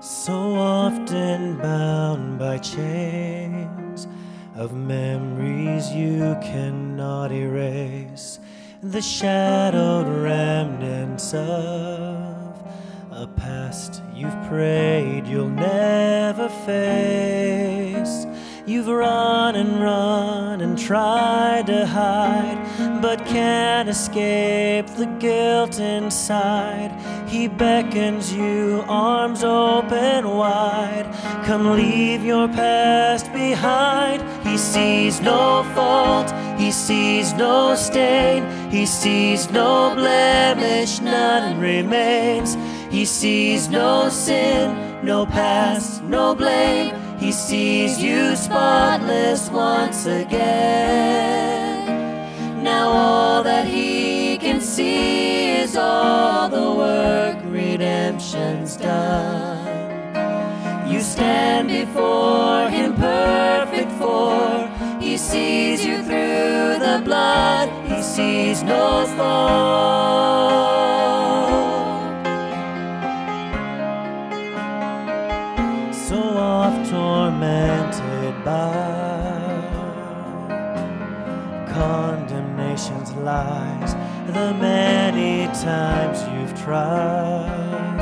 So often bound by chains of memories you cannot erase, the shadowed remnants of a past you've prayed you'll never face. You've run and run and tried to hide, but can't escape the guilt inside. He beckons you, arms open wide. Come leave your past behind. He sees no fault, he sees no stain, he sees no blemish, none remains. He sees no sin, no past, no blame. He sees you spotless once again. Now all that he can see is all the work redemption's done. You stand before him perfect for he sees you through the blood. He sees no fault. Condemnation's lies, the many times you've tried,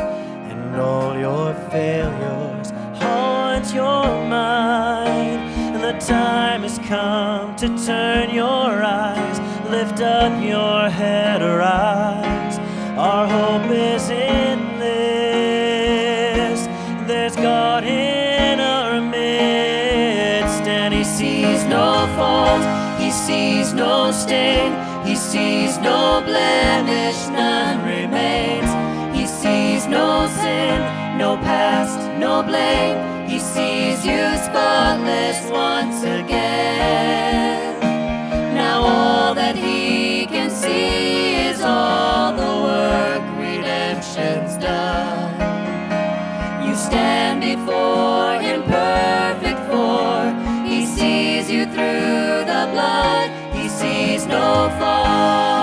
and all your failures haunt your mind. And the time has come to turn your eyes, lift up your head, arise. Our hope is in this. There's God in our midst, and He sees no fault, He sees no stain, He sees no blemish, none remains. He sees no sin, no past, no blame. He sees you spotless once again. Now all that He can see is all the work redemption's done. You stand before no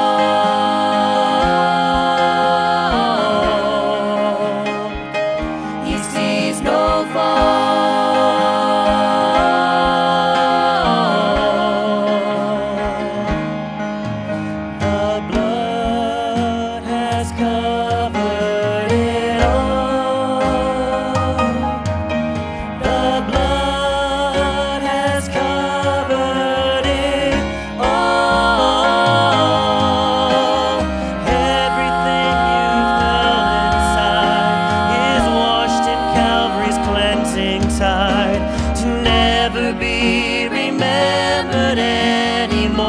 to never be remembered anymore.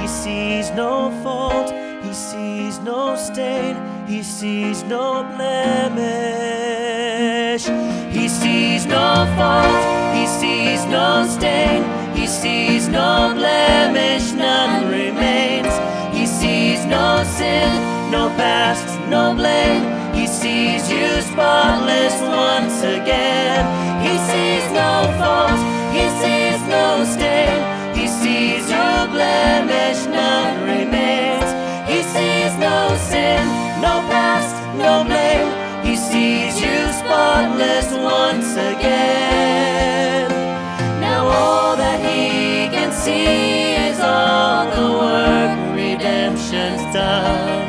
He sees no fault, he sees no stain, he sees no blemish. He sees no fault, he sees no stain, he sees no blemish, none remains. He sees no sin, no past, no blame. He sees you spotless once again. He sees no fault, he sees no stain. He sees your blemish, none remains. He sees no sin, no past, no blame. He sees you spotless once again. Now all that he can see is all the work redemption's done.